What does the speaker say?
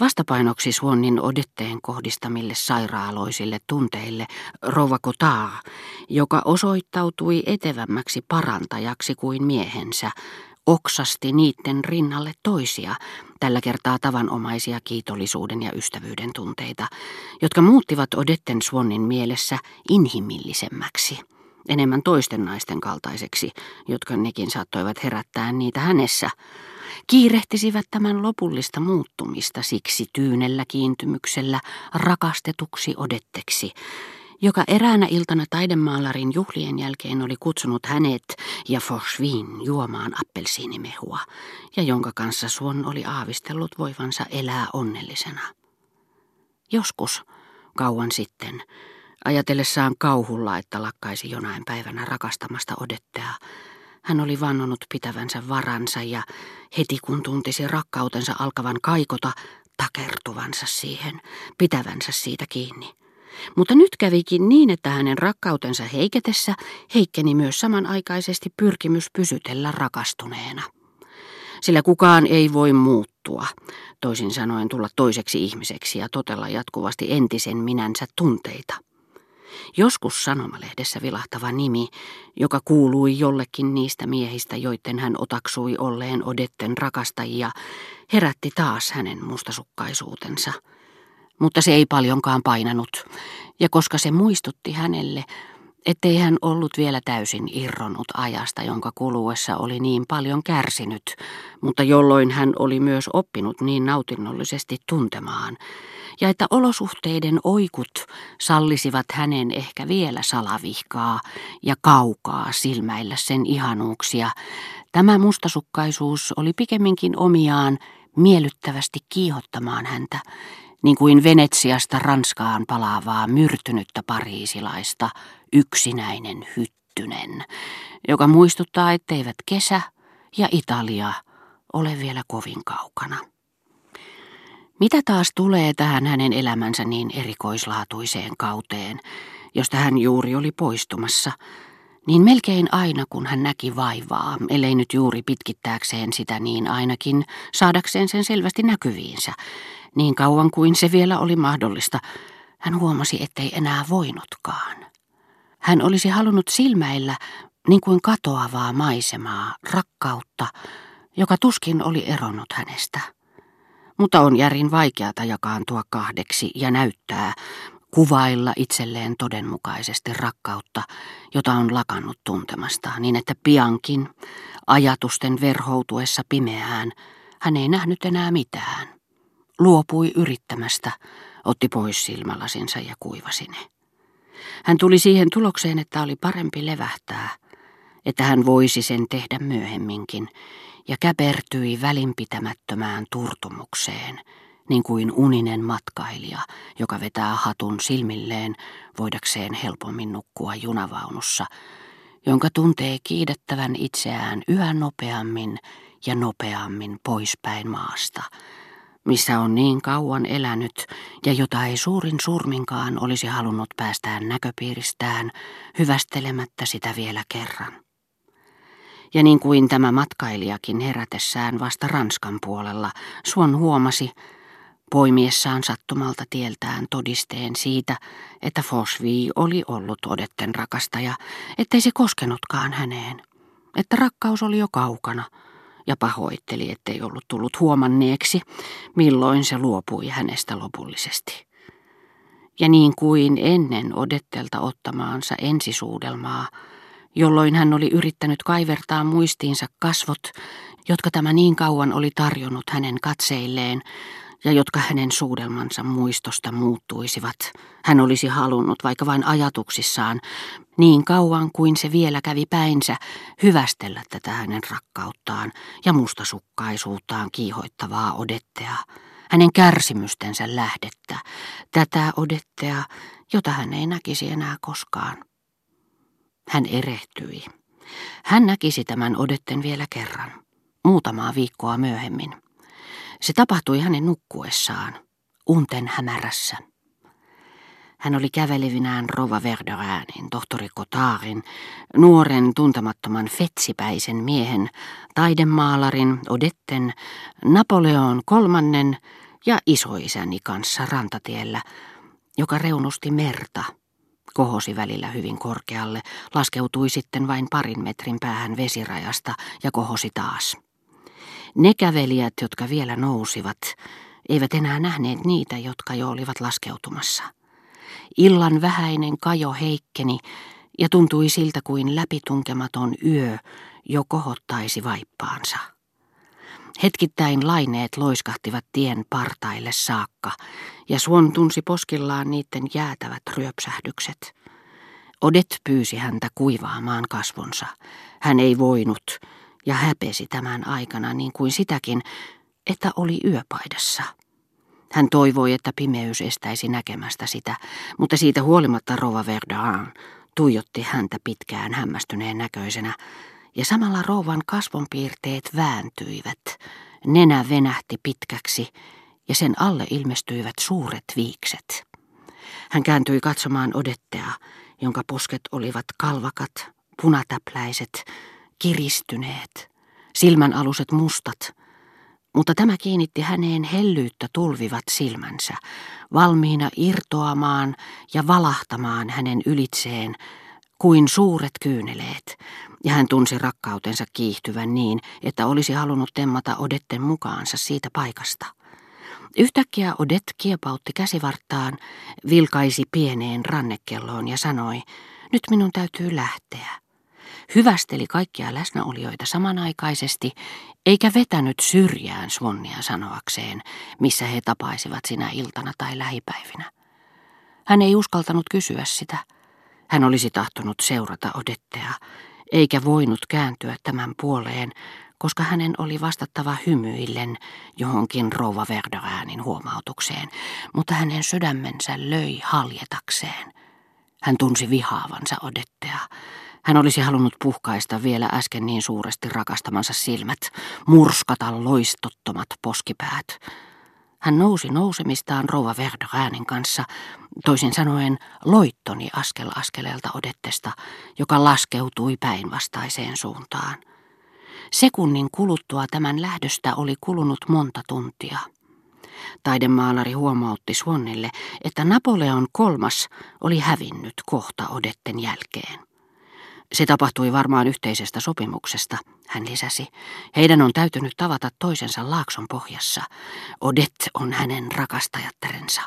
Vastapainoksi Suonnin Odetteen kohdistamille sairaaloisille tunteille Rova Cotard, joka osoittautui etevämmäksi parantajaksi kuin miehensä, oksasti niiden rinnalle toisia, tällä kertaa tavanomaisia kiitollisuuden ja ystävyyden tunteita, jotka muuttivat Odetten Suonnin mielessä inhimillisemmäksi, enemmän toisten naisten kaltaiseksi, jotka nekin saattoivat herättää niitä hänessä, kiirehtisivät tämän lopullista muuttumista siksi tyynellä kiintymyksellä rakastetuksi odetteksi, joka eräänä iltana taidemaalarin juhlien jälkeen oli kutsunut hänet ja Forsvin juomaan appelsiinimehua, ja jonka kanssa Suon oli aavistellut voivansa elää onnellisena. Joskus, kauan sitten, ajatellessaan kauhulla, että lakkaisi jonain päivänä rakastamasta odettea, hän oli vannonut pitävänsä varansa ja heti kun tuntisi rakkautensa alkavan kaikota, takertuvansa siihen, pitävänsä siitä kiinni. Mutta nyt kävikin niin, että hänen rakkautensa heiketessä heikkeni myös samanaikaisesti pyrkimys pysytellä rakastuneena. Sillä kukaan ei voi muuttua, toisin sanoen tulla toiseksi ihmiseksi ja totella jatkuvasti entisen minänsä tunteita. Joskus sanomalehdessä vilahtava nimi, joka kuului jollekin niistä miehistä, joiden hän otaksui olleen Odetten rakastajia, herätti taas hänen mustasukkaisuutensa. Mutta se ei paljonkaan painanut, ja koska se muistutti hänelle, ettei hän ollut vielä täysin irronnut ajasta, jonka kuluessa oli niin paljon kärsinyt, mutta jolloin hän oli myös oppinut niin nautinnollisesti tuntemaan, ja että olosuhteiden oikut sallisivat hänen ehkä vielä salavihkaa ja kaukaa silmäillä sen ihanuuksia. Tämä mustasukkaisuus oli pikemminkin omiaan miellyttävästi kiihottamaan häntä, niin kuin Venetsiasta Ranskaan palaavaa myrtynyttä pariisilaista yksinäinen hyttynen, joka muistuttaa, etteivät kesä ja Italia ole vielä kovin kaukana. Mitä taas tulee tähän hänen elämänsä niin erikoislaatuiseen kauteen, josta hän juuri oli poistumassa, niin melkein aina kun hän näki vaivaa, ellei nyt juuri pitkittääkseen sitä niin ainakin saadakseen sen selvästi näkyviinsä, niin kauan kuin se vielä oli mahdollista, hän huomasi, ettei enää voinutkaan. Hän olisi halunnut silmäillä niin kuin katoavaa maisemaa, rakkautta, joka tuskin oli eronnut hänestä. Mutta on järin vaikeata jakaantua kahdeksi ja näyttää, kuvailla itselleen todenmukaisesti rakkautta, jota on lakannut tuntemasta, niin että piankin, ajatusten verhoutuessa pimeään, hän ei nähnyt enää mitään. Luopui yrittämästä, otti pois silmälasinsa ja kuivasi ne. Hän tuli siihen tulokseen, että oli parempi levähtää, että hän voisi sen tehdä myöhemminkin, ja käpertyi välinpitämättömään turtumukseen, niin kuin uninen matkailija, joka vetää hatun silmilleen voidakseen helpommin nukkua junavaunussa, jonka tuntee kiidettävän itseään yhä nopeammin ja nopeammin poispäin maasta, missä on niin kauan elänyt ja jota ei suurin surminkaan olisi halunnut päästään näköpiiristään, hyvästelemättä sitä vielä kerran. Ja niin kuin tämä matkailijakin herätessään vasta Ranskan puolella, Suon huomasi, poimiessaan sattumalta tieltään todisteen siitä, että Fosvi oli ollut Odetten rakastaja, ettei se koskenutkaan häneen, että rakkaus oli jo kaukana, ja pahoitteli, ettei ollut tullut huomanneeksi, milloin se luopui hänestä lopullisesti. Ja niin kuin ennen Odettelta ottamaansa ensisuudelmaa, jolloin hän oli yrittänyt kaivertaa muistiinsa kasvot, jotka tämä niin kauan oli tarjonnut hänen katseilleen ja jotka hänen suudelmansa muistosta muuttuisivat. Hän olisi halunnut, vaikka vain ajatuksissaan, niin kauan kuin se vielä kävi päinsä, hyvästellä tätä hänen rakkauttaan ja mustasukkaisuuttaan kiihoittavaa odettea, hänen kärsimystensä lähdettä, tätä odettea, jota hän ei näkisi enää koskaan. Hän erehtyi. Hän näkisi tämän odetten vielä kerran, muutamaa viikkoa myöhemmin. Se tapahtui hänen nukkuessaan, unten hämärässä. Hän oli kävelevinään Rova Verderäänin, tohtori Kotaarin, nuoren tuntemattoman fetsipäisen miehen, taidemaalarin, Odetten, Napoleon kolmannen ja isoisäni kanssa rantatiellä, joka reunusti merta, kohosi välillä hyvin korkealle, laskeutui sitten vain parin metrin päähän vesirajasta ja kohosi taas. Ne kävelijät, jotka vielä nousivat, eivät enää nähneet niitä, jotka jo olivat laskeutumassa. Illan vähäinen kajo heikkeni ja tuntui siltä kuin läpitunkematon yö jo kohottaisi vaippaansa. Hetkittäin laineet loiskahtivat tien partaille saakka, ja Suon tunsi poskillaan niiden jäätävät ryöpsähdykset. Odet pyysi häntä kuivaamaan kasvonsa. Hän ei voinut, ja häpesi tämän aikana niin kuin sitäkin, että oli yöpaidassa. Hän toivoi, että pimeys estäisi näkemästä sitä, mutta siitä huolimatta Rova Verdaan tuijotti häntä pitkään hämmästyneen näköisenä, ja samalla rouvan kasvonpiirteet vääntyivät, nenä venähti pitkäksi, ja sen alle ilmestyivät suuret viikset. Hän kääntyi katsomaan odettea, jonka posket olivat kalvakat, punatäpläiset, kiristyneet, silmän aluset mustat, mutta tämä kiinnitti häneen hellyyttä tulvivat silmänsä, valmiina irtoamaan ja valahtamaan hänen ylitseen kuin suuret kyyneleet, ja hän tunsi rakkautensa kiihtyvän niin, että olisi halunnut temmata Odetten mukaansa siitä paikasta. Yhtäkkiä Odet kiepautti käsivarttaan, vilkaisi pieneen rannekelloon ja sanoi, nyt minun täytyy lähteä hyvästeli kaikkia läsnäolijoita samanaikaisesti, eikä vetänyt syrjään Swannia sanoakseen, missä he tapaisivat sinä iltana tai lähipäivinä. Hän ei uskaltanut kysyä sitä. Hän olisi tahtonut seurata Odettea, eikä voinut kääntyä tämän puoleen, koska hänen oli vastattava hymyillen johonkin rouva Verderäänin huomautukseen, mutta hänen sydämensä löi haljetakseen. Hän tunsi vihaavansa Odettea. Hän olisi halunnut puhkaista vielä äsken niin suuresti rakastamansa silmät, murskata loistottomat poskipäät. Hän nousi nousemistaan rouva Verdräänin kanssa, toisin sanoen loittoni askel askeleelta odettesta, joka laskeutui päinvastaiseen suuntaan. Sekunnin kuluttua tämän lähdöstä oli kulunut monta tuntia. Taidemaalari huomautti Suonnille, että Napoleon kolmas oli hävinnyt kohta Odetten jälkeen. Se tapahtui varmaan yhteisestä sopimuksesta, hän lisäsi. Heidän on täytynyt tavata toisensa laakson pohjassa. Odet on hänen rakastajattarensa.